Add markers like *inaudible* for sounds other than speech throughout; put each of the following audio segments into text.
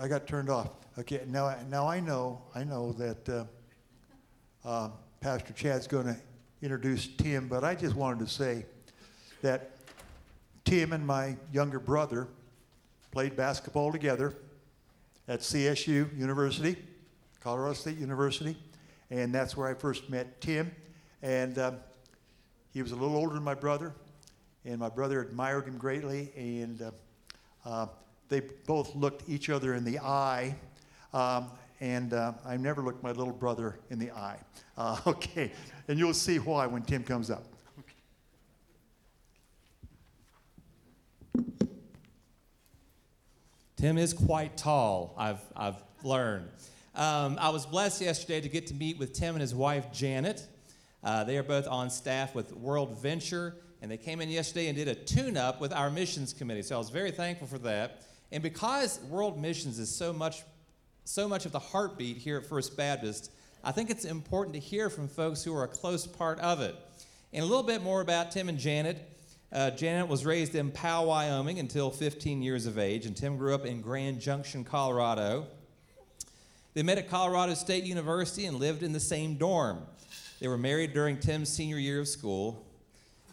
I got turned off. Okay, now, now I know, I know that uh, uh, Pastor Chad's going to introduce Tim, but I just wanted to say that Tim and my younger brother played basketball together at CSU University, Colorado State University, and that's where I first met Tim. And um, he was a little older than my brother, and my brother admired him greatly, and uh, uh, they both looked each other in the eye. Um, and uh, I never looked my little brother in the eye. *laughs* Uh, okay, and you'll see why when Tim comes up. Tim is quite tall, I've, I've learned. Um, I was blessed yesterday to get to meet with Tim and his wife, Janet. Uh, they are both on staff with World Venture, and they came in yesterday and did a tune up with our missions committee. So I was very thankful for that. And because World Missions is so much, so much of the heartbeat here at First Baptist, I think it's important to hear from folks who are a close part of it. And a little bit more about Tim and Janet. Uh, Janet was raised in Powell, Wyoming until 15 years of age, and Tim grew up in Grand Junction, Colorado. They met at Colorado State University and lived in the same dorm. They were married during Tim's senior year of school.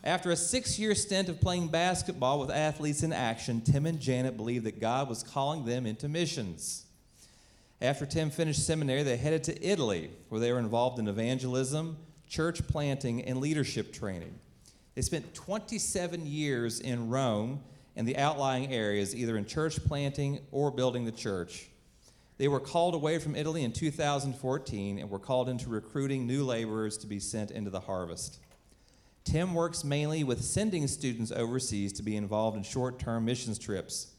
After a six year stint of playing basketball with athletes in action, Tim and Janet believed that God was calling them into missions. After Tim finished seminary, they headed to Italy, where they were involved in evangelism, church planting, and leadership training. They spent 27 years in Rome and the outlying areas, either in church planting or building the church. They were called away from Italy in 2014 and were called into recruiting new laborers to be sent into the harvest. Tim works mainly with sending students overseas to be involved in short term missions trips.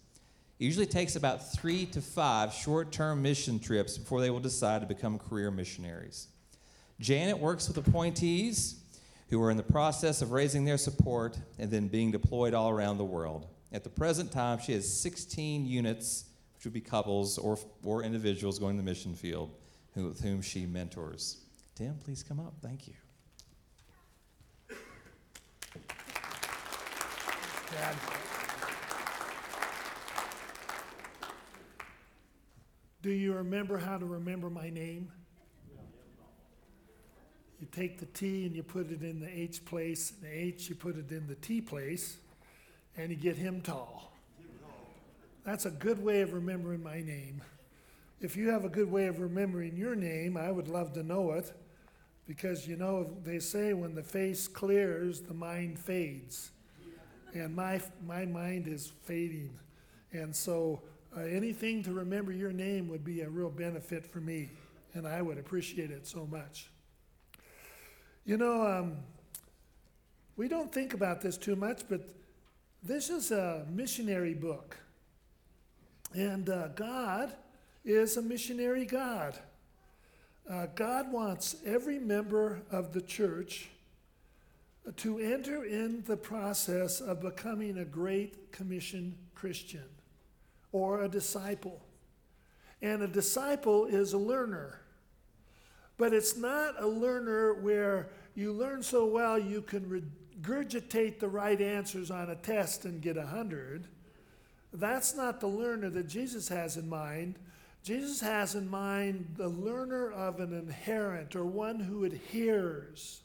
It usually takes about three to five short term mission trips before they will decide to become career missionaries. Janet works with appointees who are in the process of raising their support and then being deployed all around the world. At the present time, she has 16 units, which would be couples or, or individuals going to the mission field who, with whom she mentors. Tim, please come up. Thank you. Dad. Do you remember how to remember my name? You take the T and you put it in the H place, and the H you put it in the T place, and you get him tall. That's a good way of remembering my name. If you have a good way of remembering your name, I would love to know it, because you know, they say when the face clears, the mind fades and my my mind is fading. And so uh, anything to remember your name would be a real benefit for me and i would appreciate it so much. You know um, we don't think about this too much but this is a missionary book. And uh, god is a missionary god. Uh, god wants every member of the church to enter in the process of becoming a Great Commission Christian or a disciple. And a disciple is a learner. But it's not a learner where you learn so well you can regurgitate the right answers on a test and get a 100. That's not the learner that Jesus has in mind. Jesus has in mind the learner of an inherent or one who adheres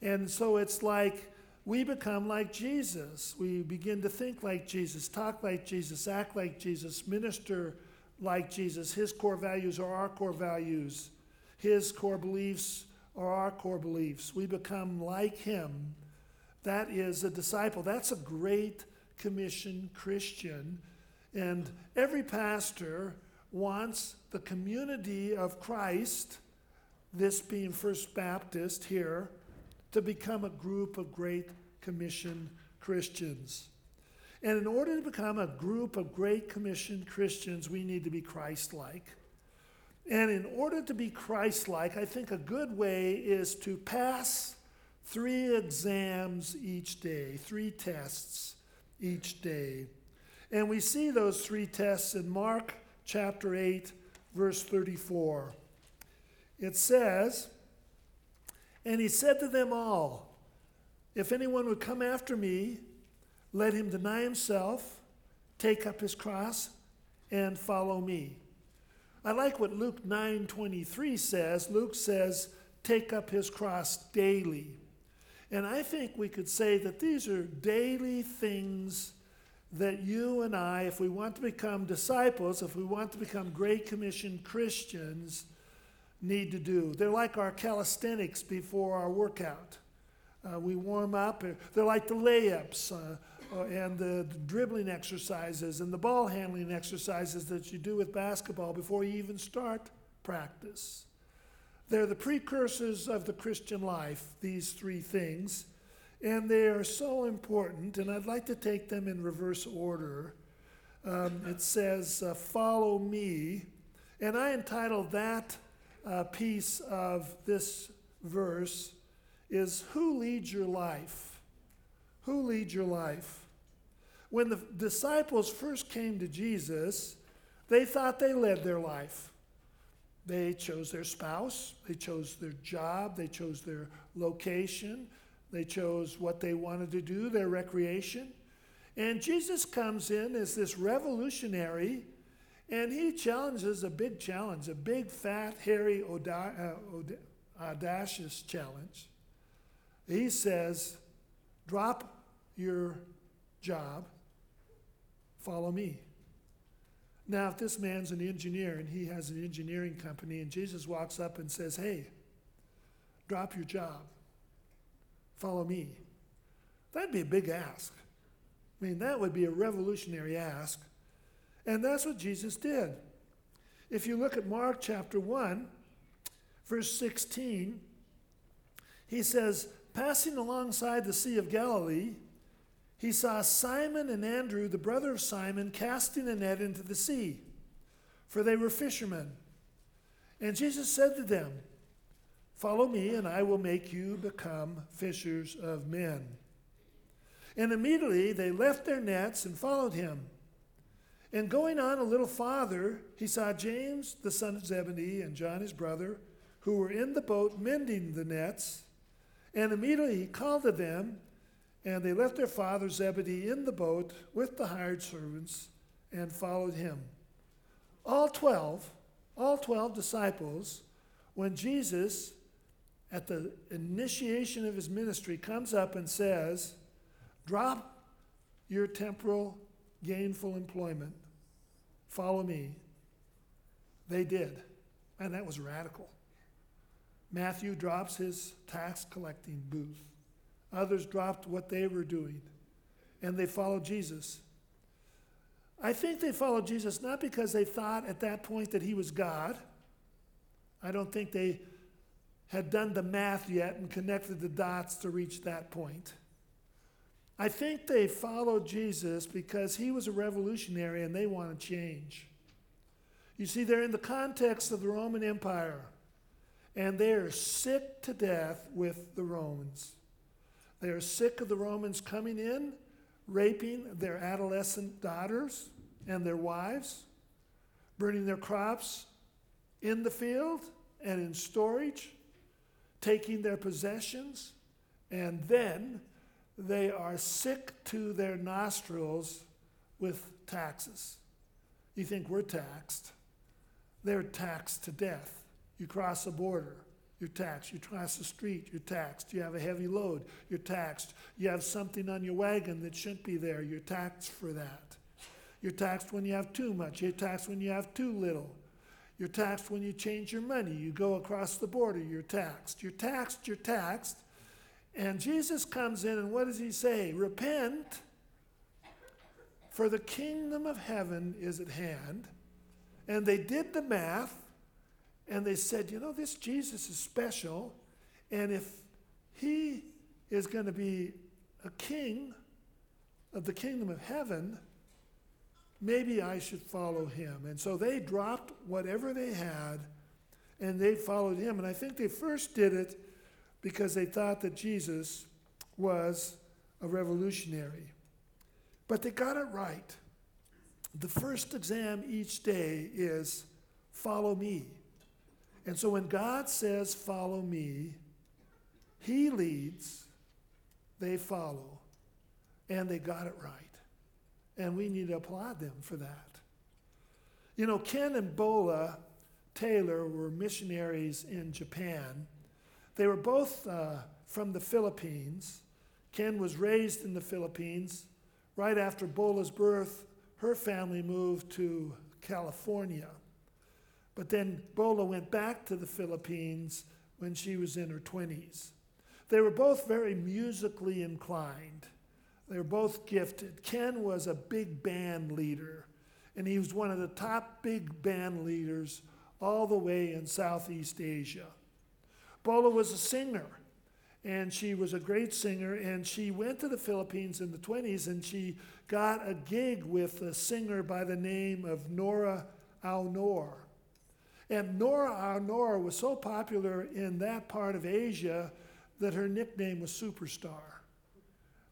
and so it's like we become like Jesus. We begin to think like Jesus, talk like Jesus, act like Jesus, minister like Jesus. His core values are our core values, His core beliefs are our core beliefs. We become like Him. That is a disciple. That's a great commission Christian. And every pastor wants the community of Christ, this being First Baptist here, to become a group of Great Commission Christians. And in order to become a group of Great Commission Christians, we need to be Christ like. And in order to be Christ like, I think a good way is to pass three exams each day, three tests each day. And we see those three tests in Mark chapter 8, verse 34. It says, and he said to them all, If anyone would come after me, let him deny himself, take up his cross, and follow me. I like what Luke 9:23 says. Luke says, "Take up his cross daily." And I think we could say that these are daily things that you and I, if we want to become disciples, if we want to become Great Commission Christians, need to do. They're like our calisthenics before our workout. Uh, we warm up. They're like the layups uh, uh, and the, dribbling exercises and the ball handling exercises that you do with basketball before you even start practice. They're the precursors of the Christian life, these three things, and they are so important, and I'd like to take them in reverse order. Um, it says, uh, Follow me, and I entitled that uh, piece of this verse is Who leads your life? Who leads your life? When the disciples first came to Jesus, they thought they led their life. They chose their spouse, they chose their job, they chose their location, they chose what they wanted to do, their recreation. And Jesus comes in as this revolutionary, and he challenges a big challenge, a big, fat, hairy, uh, audacious challenge. He says, Drop your job, follow me. Now, if this man's an engineer and he has an engineering company, and Jesus walks up and says, Hey, drop your job, follow me, that'd be a big ask. I mean, that would be a revolutionary ask. And that's what Jesus did. If you look at Mark chapter 1, verse 16, he says, Passing alongside the Sea of Galilee, he saw Simon and Andrew, the brother of Simon, casting a net into the sea, for they were fishermen. And Jesus said to them, Follow me, and I will make you become fishers of men. And immediately they left their nets and followed him. And going on a little farther, he saw James, the son of Zebedee, and John, his brother, who were in the boat mending the nets. And immediately he called to them, and they left their father Zebedee in the boat with the hired servants and followed him. All 12, all 12 disciples, when Jesus, at the initiation of his ministry, comes up and says, Drop your temporal, gainful employment, follow me. They did. And that was radical. Matthew drops his tax collecting booth. Others dropped what they were doing and they followed Jesus. I think they followed Jesus not because they thought at that point that he was God. I don't think they had done the math yet and connected the dots to reach that point. I think they followed Jesus because he was a revolutionary and they wanted change. You see, they're in the context of the Roman Empire and they are sick to death with the Romans. They are sick of the Romans coming in, raping their adolescent daughters and their wives, burning their crops in the field and in storage, taking their possessions, and then they are sick to their nostrils with taxes. You think we're taxed? They're taxed to death. You cross a border, you're taxed. You cross the street, you're taxed. You have a heavy load, you're taxed. You have something on your wagon that shouldn't be there, you're taxed for that. You're taxed when you have too much, you're taxed when you have too little. You're taxed when you change your money. You go across the border, you're taxed. You're taxed, you're taxed. And Jesus comes in, and what does he say? Repent, for the kingdom of heaven is at hand. And they did the math and they said, you know, this Jesus is special, and if he is going to be a king of the kingdom of heaven, maybe I should follow him. And so they dropped whatever they had and they followed him. And I think they first did it because they thought that Jesus was a revolutionary. But they got it right. The first exam each day is follow me. And so when God says, Follow me, He leads, they follow, and they got it right. And we need to applaud them for that. You know, Ken and Bola Taylor were missionaries in Japan. They were both uh, from the Philippines. Ken was raised in the Philippines. Right after Bola's birth, her family moved to California. But then Bola went back to the Philippines when she was in her 20s. They were both very musically inclined. They were both gifted. Ken was a big band leader, and he was one of the top big band leaders all the way in Southeast Asia. Bola was a singer, and she was a great singer, and she went to the Philippines in the 20s and she got a gig with a singer by the name of Nora Aunor. And Nora Aunor was so popular in that part of Asia that her nickname was Superstar.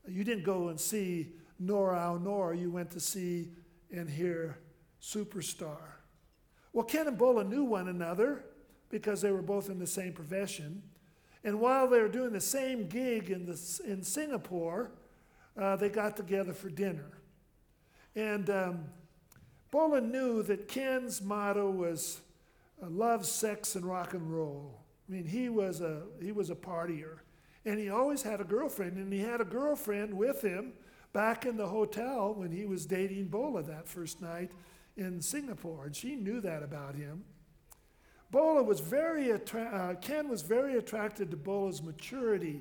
You didn't go and see Nora Aunor, you went to see and hear Superstar. Well, Ken and Bola knew one another because they were both in the same profession. And while they were doing the same gig in, the, in Singapore, uh, they got together for dinner. And um, Bola knew that Ken's motto was uh, love, sex, and rock and roll. I mean, he was a, he was a partier. And he always had a girlfriend, and he had a girlfriend with him back in the hotel when he was dating Bola that first night in Singapore, and she knew that about him. Bola was very attra- uh, Ken was very attracted to Bola's maturity.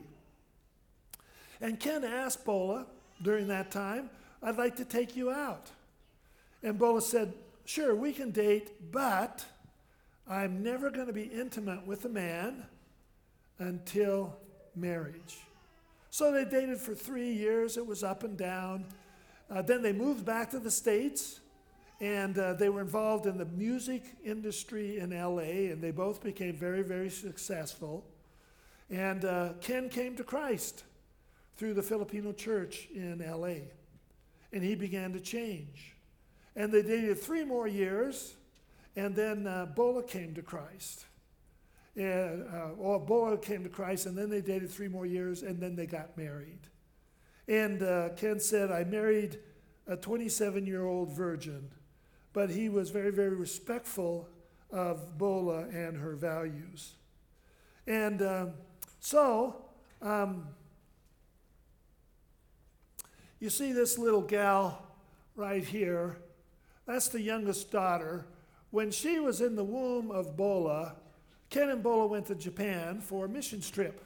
And Ken asked Bola during that time, I'd like to take you out. And Bola said, Sure, we can date, but I'm never going to be intimate with a man until marriage. So they dated for three years. It was up and down. Uh, then they moved back to the States and uh, they were involved in the music industry in LA, and they both became very, very successful. And uh, Ken came to Christ through the Filipino church in LA, and he began to change. And they dated three more years, and then uh, Bola came to Christ. And, uh, or Bola came to Christ, and then they dated three more years, and then they got married. And uh, Ken said, I married a 27 year old virgin but he was very, very respectful of Bola and her values. And um, so, um, you see this little gal right here. That's the youngest daughter. When she was in the womb of Bola, Ken and Bola went to Japan for a mission trip.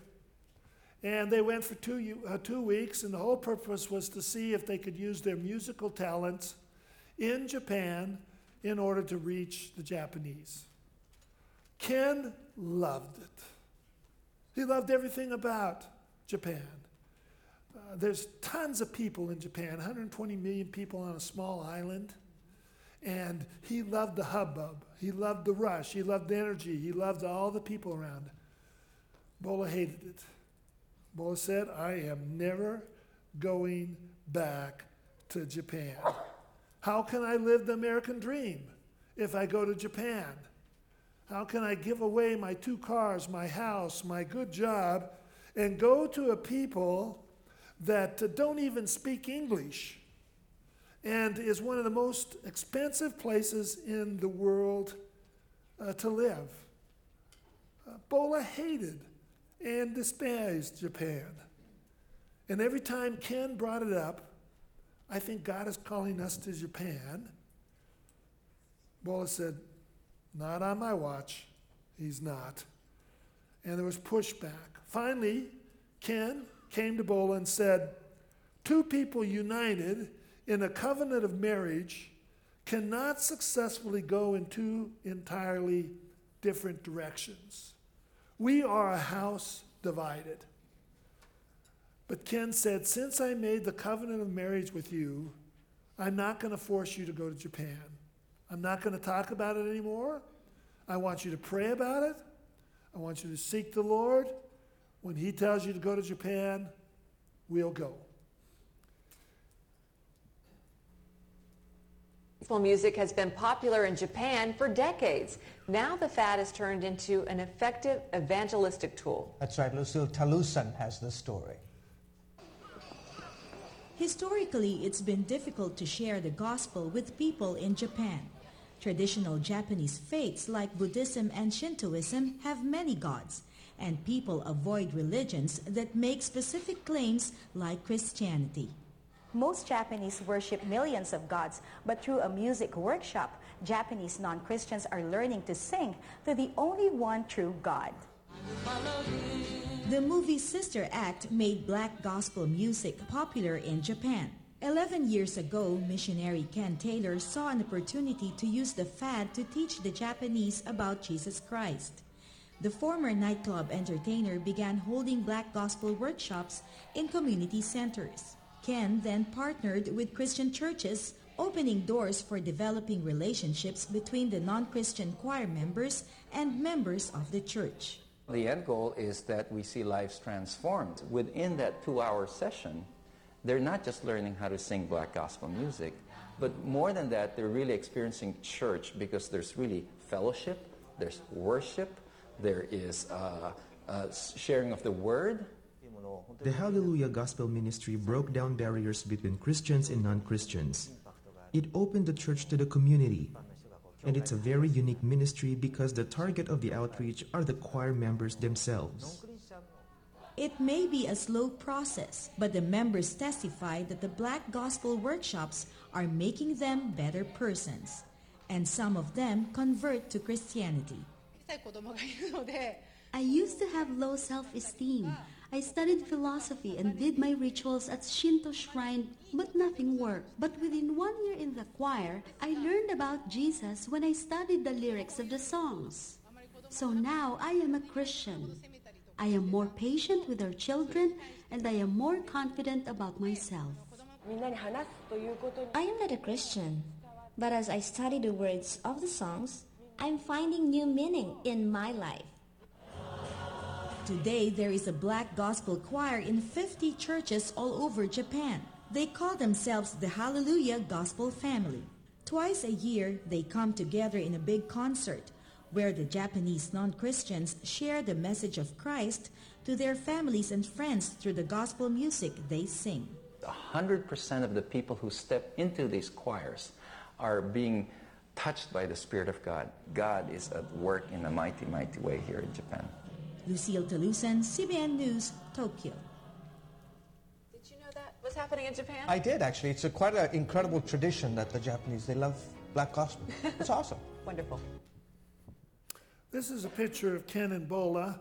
And they went for two, uh, two weeks, and the whole purpose was to see if they could use their musical talents in Japan in order to reach the Japanese. Ken loved it. He loved everything about Japan. Uh, there's tons of people in Japan, 120 million people on a small island. And he loved the hubbub. He loved the rush. He loved the energy. He loved all the people around. Bola hated it. Bola said, I am never going back to Japan. How can I live the American dream if I go to Japan? How can I give away my two cars, my house, my good job, and go to a people that don't even speak English and is one of the most expensive places in the world uh, to live? Uh, Bola hated and despised Japan. And every time Ken brought it up, I think God is calling us to Japan. Bola said, Not on my watch. He's not. And there was pushback. Finally, Ken came to Bola and said, Two people united in a covenant of marriage cannot successfully go in two entirely different directions. We are a house divided. But Ken said, Since I made the covenant of marriage with you, I'm not going to force you to go to Japan. I'm not going to talk about it anymore. I want you to pray about it. I want you to seek the Lord. When He tells you to go to Japan, we'll go. Gospel music has been popular in Japan for decades. Now the fad has turned into an effective evangelistic tool. That's right, Lucille Talusan has the story. Historically, it's been difficult to share the gospel with people in Japan. Traditional Japanese faiths like Buddhism and Shintoism have many gods, and people avoid religions that make specific claims like Christianity. Most Japanese worship millions of gods, but through a music workshop, Japanese non-Christians are learning to sing to the only one true God. The movie Sister Act made black gospel music popular in Japan. Eleven years ago, missionary Ken Taylor saw an opportunity to use the fad to teach the Japanese about Jesus Christ. The former nightclub entertainer began holding black gospel workshops in community centers. Ken then partnered with Christian churches, opening doors for developing relationships between the non-Christian choir members and members of the church. The end goal is that we see lives transformed. Within that two hour session, they're not just learning how to sing black gospel music, but more than that, they're really experiencing church because there's really fellowship, there's worship, there is uh, uh, sharing of the word. The Hallelujah Gospel Ministry broke down barriers between Christians and non Christians. It opened the church to the community. And it's a very unique ministry because the target of the outreach are the choir members themselves. It may be a slow process, but the members testify that the Black Gospel workshops are making them better persons, and some of them convert to Christianity. I used to have low self esteem. I studied philosophy and did my rituals at Shinto shrine, but nothing worked. But within one year in the choir, I learned about Jesus when I studied the lyrics of the songs. So now I am a Christian. I am more patient with our children and I am more confident about myself. I am not a Christian, but as I study the words of the songs, I'm finding new meaning in my life. Today, there is a black gospel choir in 50 churches all over Japan. They call themselves the Hallelujah Gospel Family. Twice a year, they come together in a big concert where the Japanese non-Christians share the message of Christ to their families and friends through the gospel music they sing. 100% of the people who step into these choirs are being touched by the Spirit of God. God is at work in a mighty, mighty way here in Japan. Lucille Talusan, CBN News, Tokyo. Did you know that was happening in Japan? I did actually. It's a quite an incredible tradition that the Japanese they love black gospel. It's awesome. *laughs* Wonderful. This is a picture of Ken and Bola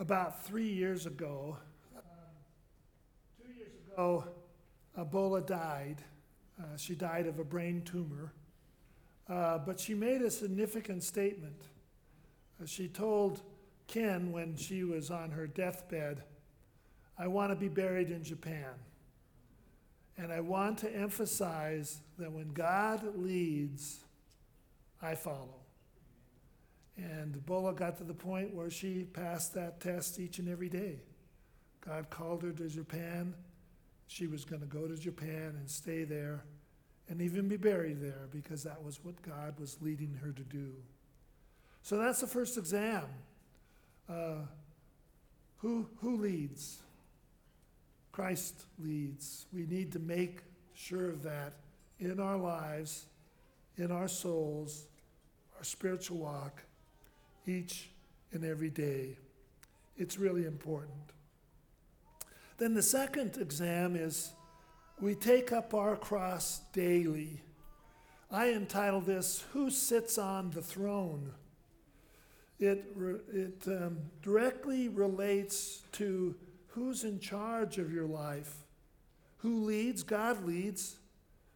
about three years ago. Um, two years ago, uh, Bola died. Uh, she died of a brain tumor. Uh, but she made a significant statement. Uh, she told Ken when she was on her deathbed, I want to be buried in Japan. And I want to emphasize that when God leads, I follow. And Bola got to the point where she passed that test each and every day. God called her to Japan. She was going to go to Japan and stay there and even be buried there because that was what God was leading her to do. So that's the first exam. Uh, who, who leads? Christ leads. We need to make sure of that in our lives, in our souls, our spiritual walk, each and every day. It's really important. Then the second exam is we take up our cross daily. I entitle this Who Sits on the Throne? It, it um, directly relates to who's in charge of your life. Who leads? God leads.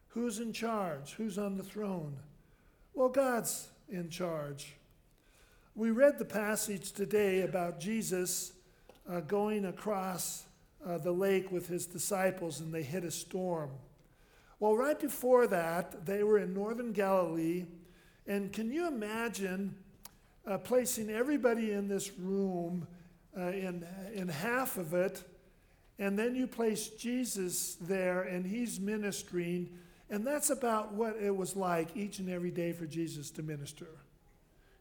Who's in charge? Who's on the throne? Well, God's in charge. We read the passage today about Jesus uh, going across uh, the lake with his disciples and they hit a storm. Well, right before that, they were in northern Galilee. And can you imagine uh, placing everybody in this room uh, in, in half of it, and then you place Jesus there and he's ministering? And that's about what it was like each and every day for Jesus to minister.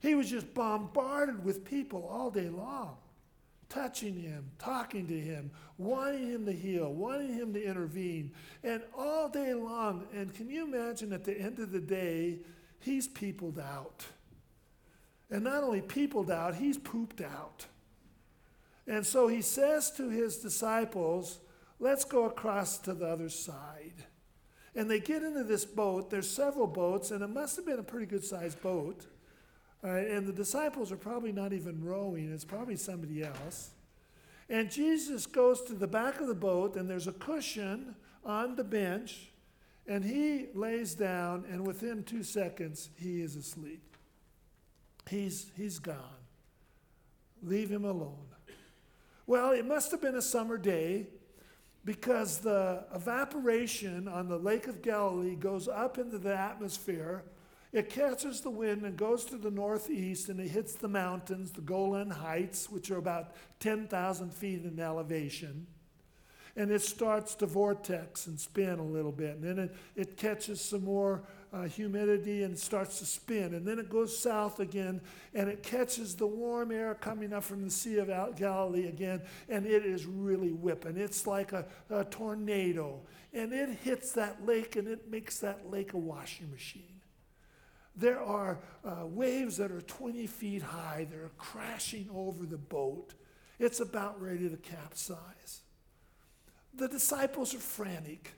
He was just bombarded with people all day long, touching him, talking to him, wanting him to heal, wanting him to intervene, and all day long. And can you imagine at the end of the day, he's peopled out. And not only peopled out, he's pooped out. And so he says to his disciples, Let's go across to the other side. And they get into this boat. There's several boats, and it must have been a pretty good sized boat. Right, and the disciples are probably not even rowing, it's probably somebody else. And Jesus goes to the back of the boat, and there's a cushion on the bench, and he lays down, and within two seconds, he is asleep. He's, he's gone. Leave him alone. Well, it must have been a summer day because the evaporation on the Lake of Galilee goes up into the atmosphere. It catches the wind and goes to the northeast and it hits the mountains, the Golan Heights, which are about 10,000 feet in elevation and it starts to vortex and spin a little bit. And then it, it catches some more uh, humidity and starts to spin. And then it goes south again and it catches the warm air coming up from the Sea of Galilee again. And it is really whipping. It's like a, a tornado. And it hits that lake and it makes that lake a washing machine. There are uh, waves that are 20 feet high that are crashing over the boat. It's about ready to capsize. The disciples are frantic.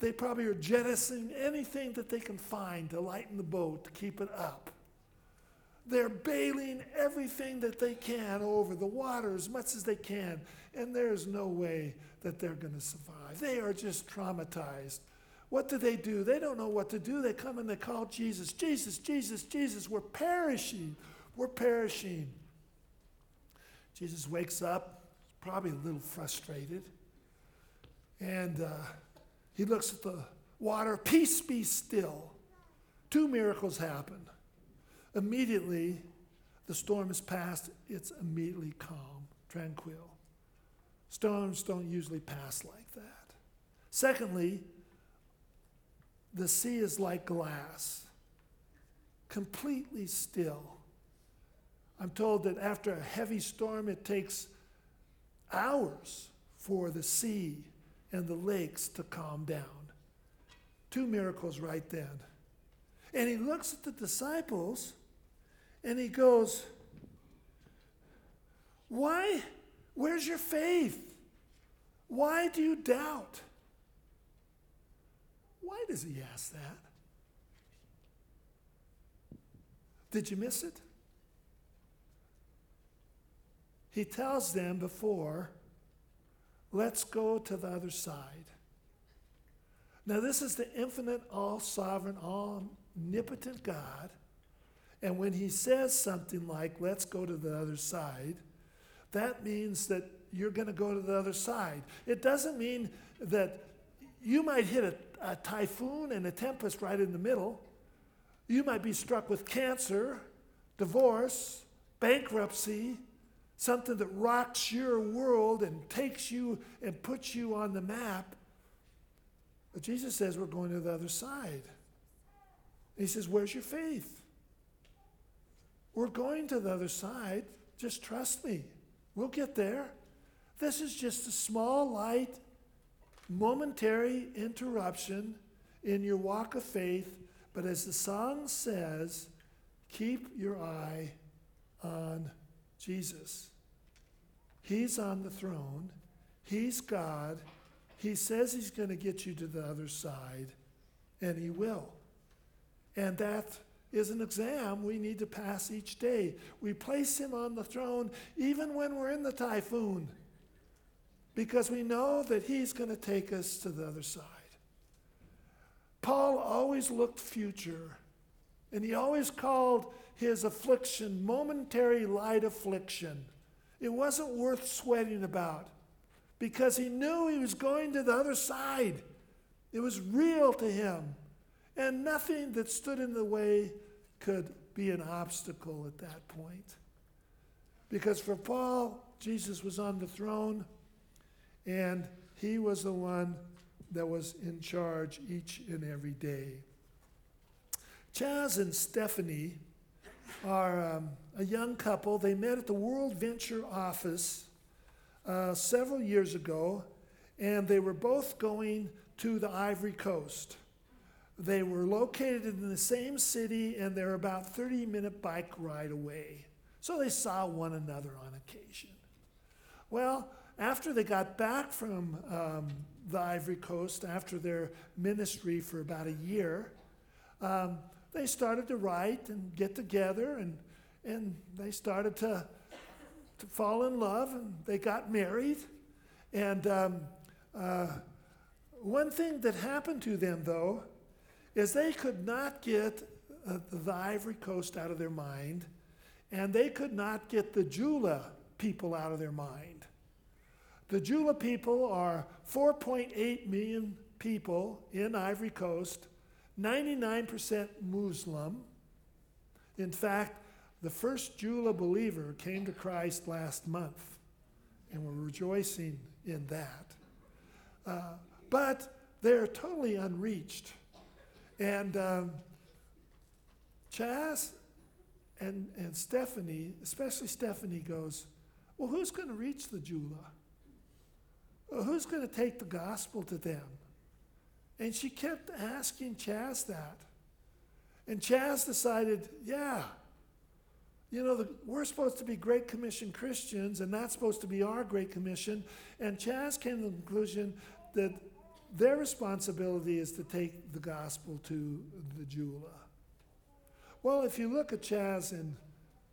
They probably are jettisoning anything that they can find to lighten the boat, to keep it up. They're bailing everything that they can over the water as much as they can, and there's no way that they're going to survive. They are just traumatized. What do they do? They don't know what to do. They come and they call Jesus, Jesus, Jesus, Jesus, we're perishing. We're perishing. Jesus wakes up, probably a little frustrated. And uh, he looks at the water, peace be still. Two miracles happen. Immediately, the storm is past, it's immediately calm, tranquil. Storms don't usually pass like that. Secondly, the sea is like glass, completely still. I'm told that after a heavy storm, it takes hours for the sea and the lakes to calm down. Two miracles right then. And he looks at the disciples and he goes, Why? Where's your faith? Why do you doubt? Why does he ask that? Did you miss it? He tells them before Let's go to the other side. Now, this is the infinite, all sovereign, omnipotent God. And when he says something like, let's go to the other side, that means that you're going to go to the other side. It doesn't mean that you might hit a, a typhoon and a tempest right in the middle. You might be struck with cancer, divorce, bankruptcy, something that rocks your world and takes you and puts you on the map. But Jesus says we're going to the other side. He says, Where's your faith? We're going to the other side. Just trust me. We'll get there. This is just a small, light, momentary interruption in your walk of faith. But as the song says, keep your eye on Jesus. He's on the throne, He's God. He says He's going to get you to the other side, and He will. And that is an exam we need to pass each day. We place Him on the throne even when we're in the typhoon, because we know that He's going to take us to the other side. Paul always looked future, and he always called his affliction, momentary light affliction. It wasn't worth sweating about because he knew he was going to the other side. It was real to him. And nothing that stood in the way could be an obstacle at that point. Because for Paul, Jesus was on the throne and he was the one that was in charge each and every day. Chaz and Stephanie are um, a young couple. They met at the World Venture office uh, several years ago, and they were both going to the Ivory Coast. they were located in the same city and they're about 30 minute bike ride away. So they saw one another on occasion. Well, after they got back from um, the Ivory Coast, after their ministry for about a year, um, they started to write and get together and, and they started to, to fall in love and they got married. And um, uh, one thing that happened to them, though, is they could not get uh, the Ivory Coast out of their mind, and they could not get the Jula people out of their mind. The Jula people are 4.8 million people in Ivory Coast, 99% Muslim. In fact, the first Jula believer came to Christ last month, and we're rejoicing in that. Uh, but they're totally unreached. And um, Chaz and, and Stephanie, especially Stephanie, goes, Well, who's going to reach the Jula? Who's going to take the gospel to them? And she kept asking Chaz that. And Chaz decided, yeah, you know, the, we're supposed to be Great Commission Christians, and that's supposed to be our Great Commission. And Chaz came to the conclusion that their responsibility is to take the gospel to the Jula. Well, if you look at Chaz and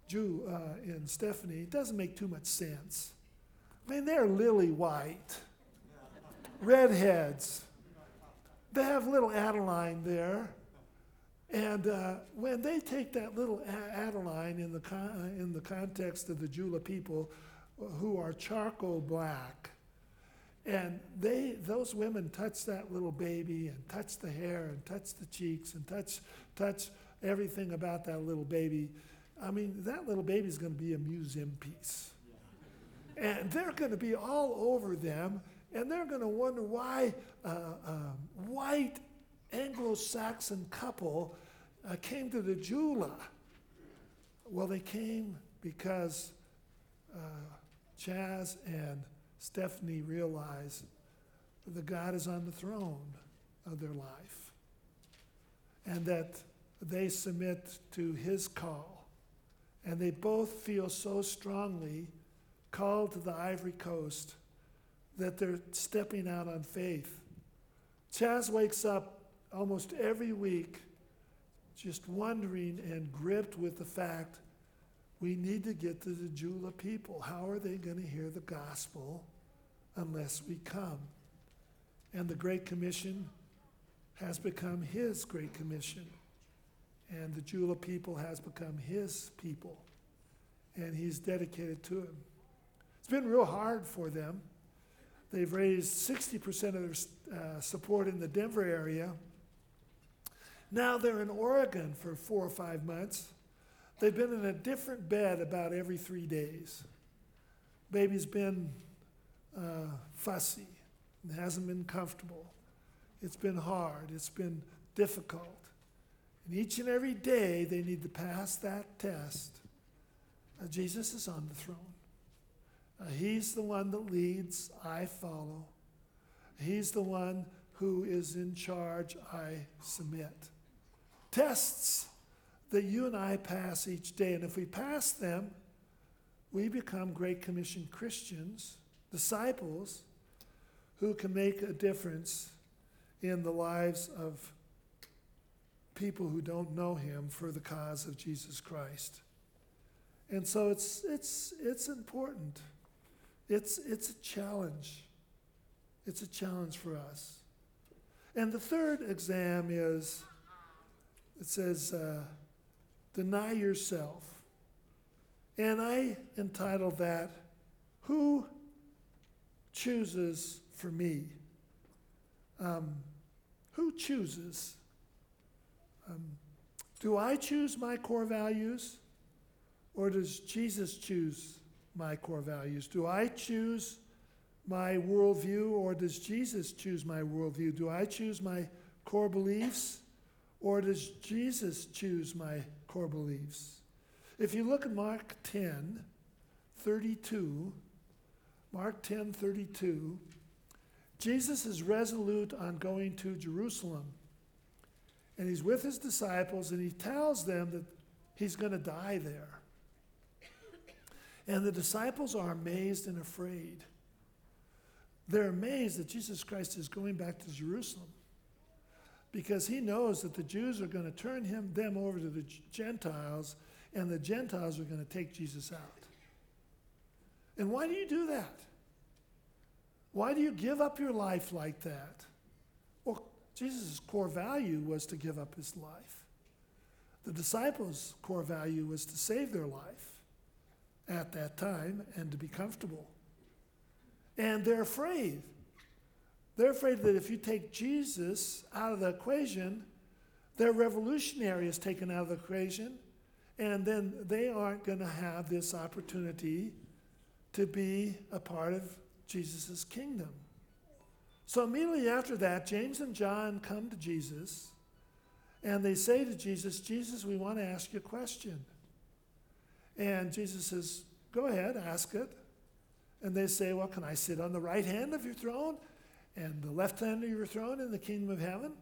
Ju, uh, and Stephanie, it doesn't make too much sense. I mean, they're lily white, redheads. They have little Adeline there. And uh, when they take that little Adeline in the, con- in the context of the Jula people who are charcoal black, and they, those women touch that little baby and touch the hair and touch the cheeks and touch, touch everything about that little baby. I mean, that little baby's going to be a museum piece. And they're going to be all over them, and they're going to wonder why a uh, um, white Anglo Saxon couple uh, came to the Jula. Well, they came because uh, Chaz and Stephanie realize that God is on the throne of their life and that they submit to his call. And they both feel so strongly called to the Ivory Coast that they're stepping out on faith. Chaz wakes up almost every week just wondering and gripped with the fact we need to get to the Jula people. How are they going to hear the gospel unless we come. And the Great Commission has become his Great Commission. And the Jula people has become his people. And he's dedicated to him. It's been real hard for them. They've raised 60% of their uh, support in the Denver area. Now they're in Oregon for four or five months. They've been in a different bed about every three days. Baby's been uh, fussy. It hasn't been comfortable. It's been hard. It's been difficult. And each and every day they need to pass that test. Uh, Jesus is on the throne. Uh, he's the one that leads, I follow. He's the one who is in charge, I submit. Tests that you and I pass each day. And if we pass them, we become Great Commission Christians disciples who can make a difference in the lives of people who don't know him for the cause of Jesus Christ. And so it's, it's, it's important. It's, it's a challenge. It's a challenge for us. And the third exam is it says, uh, deny yourself. And I entitled that, Who chooses for me? Um, who chooses? Um, do I choose my core values? Or does Jesus choose my core values? Do I choose my worldview or does Jesus choose my worldview? Do I choose my core beliefs or does Jesus choose my core beliefs? If you look at Mark 10, 32, Mark 10 32. Jesus is resolute on going to Jerusalem. And he's with his disciples and he tells them that he's going to die there. And the disciples are amazed and afraid. They're amazed that Jesus Christ is going back to Jerusalem because he knows that the Jews are going to turn him them over to the Gentiles and the Gentiles are going to take Jesus out. And why do you do that? Why do you give up your life like that? Well, Jesus' core value was to give up his life. The disciples' core value was to save their life at that time and to be comfortable. And they're afraid. They're afraid that if you take Jesus out of the equation, their revolutionary is taken out of the equation, and then they aren't going to have this opportunity to be a part of Jesus' kingdom. So immediately after that, James and John come to Jesus and they say to Jesus, Jesus, we want to ask you a question. And Jesus says, Go ahead, ask it. And they say, Well, can I sit on the right hand of your throne and the left hand of your throne in the kingdom of heaven?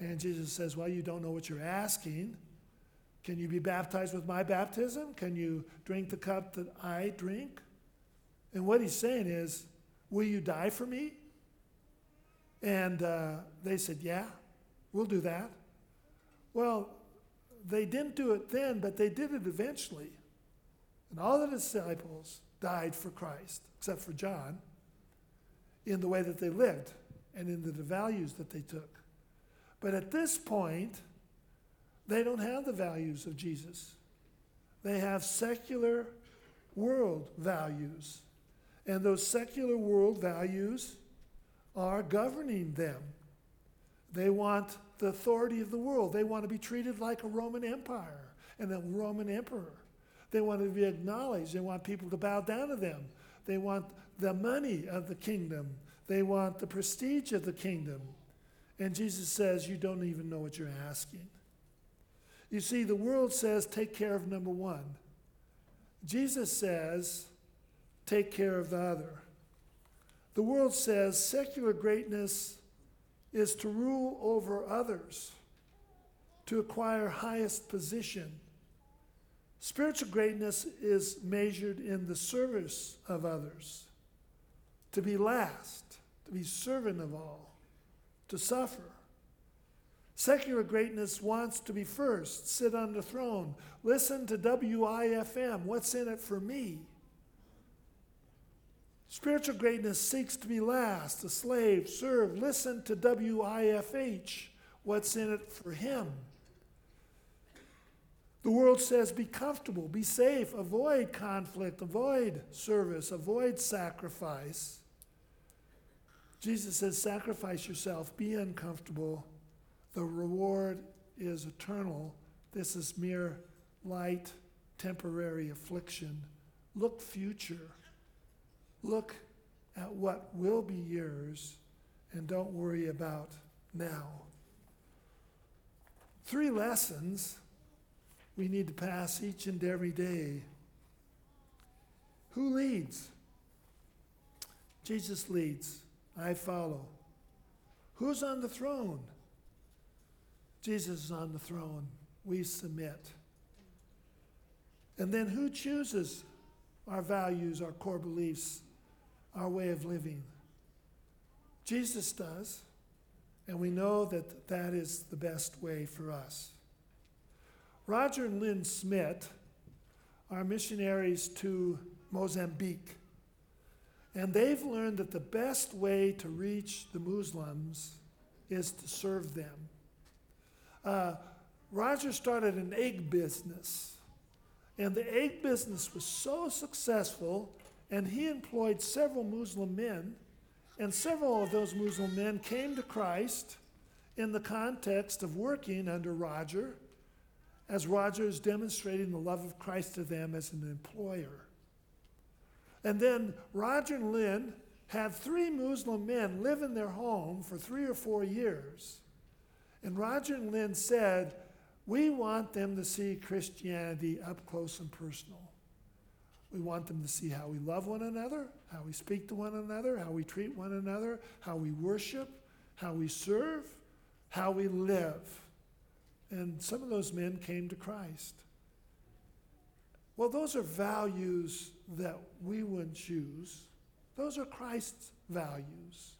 And Jesus says, Well, you don't know what you're asking. Can you be baptized with my baptism? Can you drink the cup that I drink? And what he's saying is, Will you die for me? And uh, they said, Yeah, we'll do that. Well, they didn't do it then, but they did it eventually. And all the disciples died for Christ, except for John, in the way that they lived and in the values that they took. But at this point, they don't have the values of Jesus. They have secular world values. And those secular world values are governing them. They want the authority of the world. They want to be treated like a Roman Empire and a Roman emperor. They want to be acknowledged. They want people to bow down to them. They want the money of the kingdom. They want the prestige of the kingdom. And Jesus says, You don't even know what you're asking. You see, the world says, Take care of number one. Jesus says, Take care of the other. The world says secular greatness is to rule over others, to acquire highest position. Spiritual greatness is measured in the service of others, to be last, to be servant of all, to suffer. Secular greatness wants to be first, sit on the throne, listen to WIFM, what's in it for me? Spiritual greatness seeks to be last, a slave, serve, listen to WIFH, what's in it for him. The world says be comfortable, be safe, avoid conflict, avoid service, avoid sacrifice. Jesus says sacrifice yourself, be uncomfortable. The reward is eternal. This is mere light, temporary affliction. Look future. Look at what will be yours and don't worry about now. Three lessons we need to pass each and every day. Who leads? Jesus leads. I follow. Who's on the throne? Jesus is on the throne. We submit. And then who chooses our values, our core beliefs? Our way of living. Jesus does, and we know that that is the best way for us. Roger and Lynn Smith are missionaries to Mozambique, and they've learned that the best way to reach the Muslims is to serve them. Uh, Roger started an egg business, and the egg business was so successful and he employed several Muslim men, and several of those Muslim men came to Christ in the context of working under Roger, as Roger is demonstrating the love of Christ to them as an employer. And then Roger and Lynn had three Muslim men live in their home for three or four years. And Roger and Lynn said, We want them to see Christianity up close and personal. We want them to see how we love one another, how we speak to one another, how we treat one another, how we worship, how we serve, how we live. And some of those men came to Christ. Well, those are values that we would choose. Those are Christ's values.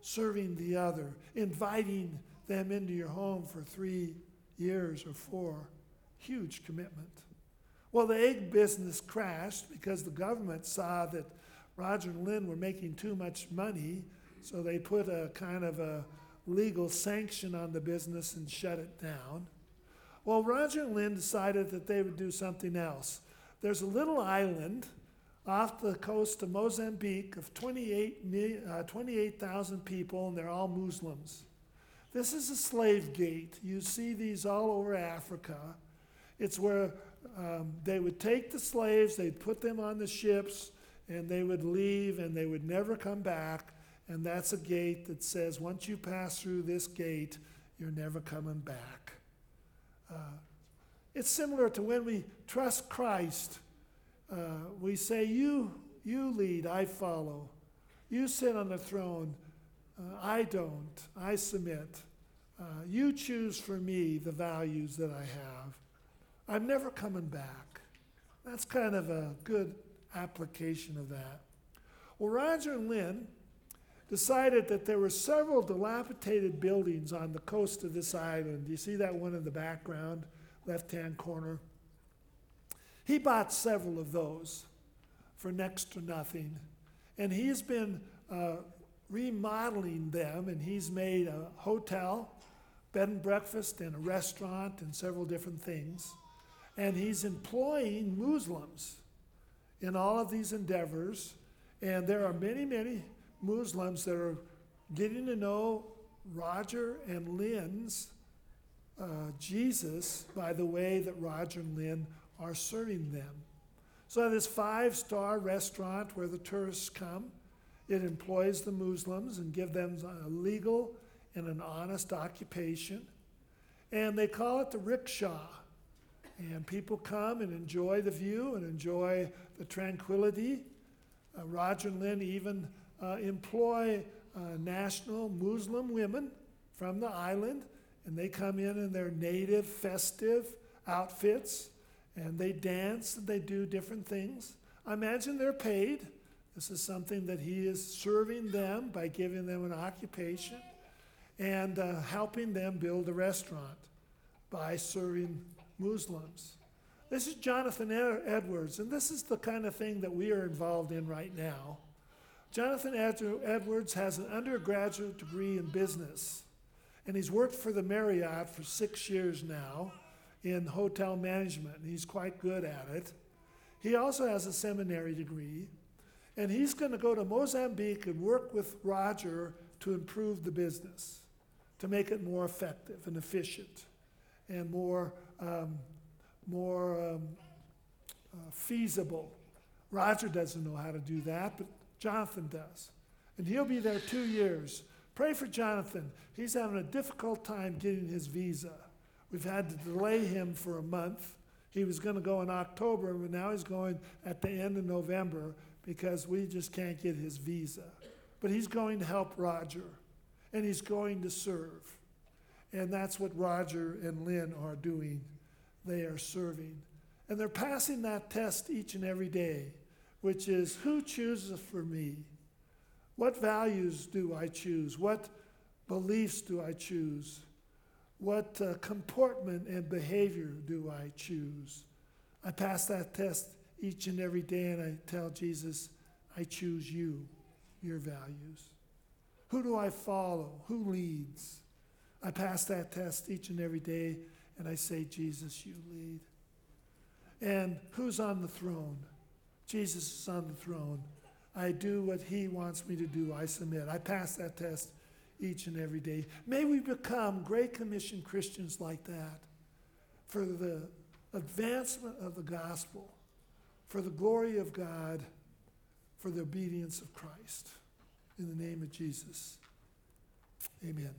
Serving the other, inviting them into your home for three years or four. Huge commitment. Well, the egg business crashed because the government saw that Roger and Lynn were making too much money, so they put a kind of a legal sanction on the business and shut it down. Well, Roger and Lynn decided that they would do something else. There's a little island off the coast of Mozambique of 28 uh, 28,000 people, and they're all Muslims. This is a slave gate. You see these all over Africa. It's where um, they would take the slaves, they'd put them on the ships, and they would leave and they would never come back. And that's a gate that says once you pass through this gate, you're never coming back. Uh, it's similar to when we trust Christ. Uh, we say, you, you lead, I follow. You sit on the throne, uh, I don't. I submit. Uh, you choose for me the values that I have. I'm never coming back. That's kind of a good application of that. Well, Roger and Lynn decided that there were several dilapidated buildings on the coast of this island. You see that one in the background, left hand corner? He bought several of those for next to nothing. And he's been uh, remodeling them, and he's made a hotel, bed and breakfast, and a restaurant, and several different things. And he's employing Muslims in all of these endeavors. And there are many, many Muslims that are getting to know Roger and Lynn's uh, Jesus by the way that Roger and Lynn are serving them. So, this five star restaurant where the tourists come, it employs the Muslims and give them a legal and an honest occupation. And they call it the rickshaw. And people come and enjoy the view and enjoy the tranquility. Uh, Roger and Lynn even uh, employ uh, national Muslim women from the island, and they come in in their native festive outfits, and they dance and they do different things. I imagine they're paid. This is something that he is serving them by giving them an occupation and uh, helping them build a restaurant by serving Muslims. This is Jonathan Edwards, and this is the kind of thing that we are involved in right now. Jonathan Edwards has an undergraduate degree in business, and he's worked for the Marriott for six years now in hotel management, and he's quite good at it. He also has a seminary degree, and he's going to go to Mozambique and work with Roger to improve the business, to make it more effective and efficient and more um, more um, uh, feasible. Roger doesn't know how to do that, but Jonathan does. And he'll be there two years. Pray for Jonathan. He's having a difficult time getting his visa. We've had to delay him for a month. He was going to go in October, but now he's going at the end of November because we just can't get his visa. But he's going to help Roger, and he's going to serve. And that's what Roger and Lynn are doing they are serving. And they're passing that test each and every day, which is who chooses for me? What values do I choose? What beliefs do I choose? What uh, comportment and behavior do I choose? I pass that test each and every day, and I tell Jesus, I choose you, your values. Who do I follow? Who leads? I pass that test each and every day, and I say, Jesus, you lead. And who's on the throne? Jesus is on the throne. I do what he wants me to do. I submit. I pass that test each and every day. May we become Great Commission Christians like that for the advancement of the gospel, for the glory of God, for the obedience of Christ. In the name of Jesus. Amen.